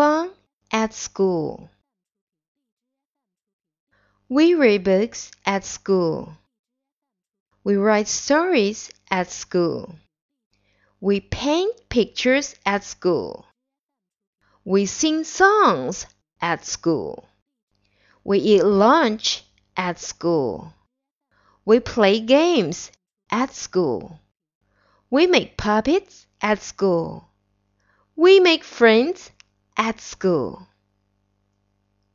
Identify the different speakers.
Speaker 1: fun at school. We read books at school. We write stories at school. We paint pictures at school. We sing songs at school. We eat lunch at school. We play games at school. We make puppets at school. We make friends at school.